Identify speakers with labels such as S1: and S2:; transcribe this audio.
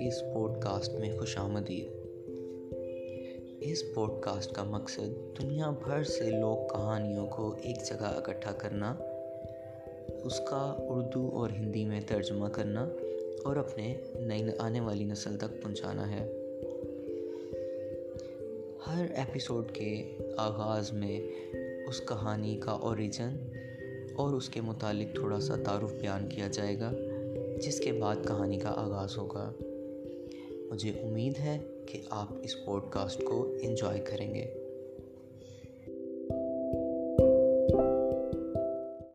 S1: اس pod cost میں خوش آمدید۔ اس پوڈ کاسٹ کا مقصد دنیا بھر سے لوگ کہانیوں کو ایک جگہ اکٹھا کرنا، اس کا اردو اور ہندی میں ترجمہ کرنا اور اپنے نئی آنے والی نسل تک پہنچانا ہے۔ ہر ایپیسوڈ کے آغاز میں اس کہانی کا اوریجن اور اس کے متعلق تھوڑا سا تعارف بیان کیا جائے گا، جس کے بعد کہانی کا آغاز ہوگا۔ مجھے امید ہے کہ آپ اس پوڈ کاسٹ کو انجوائے کریں گے۔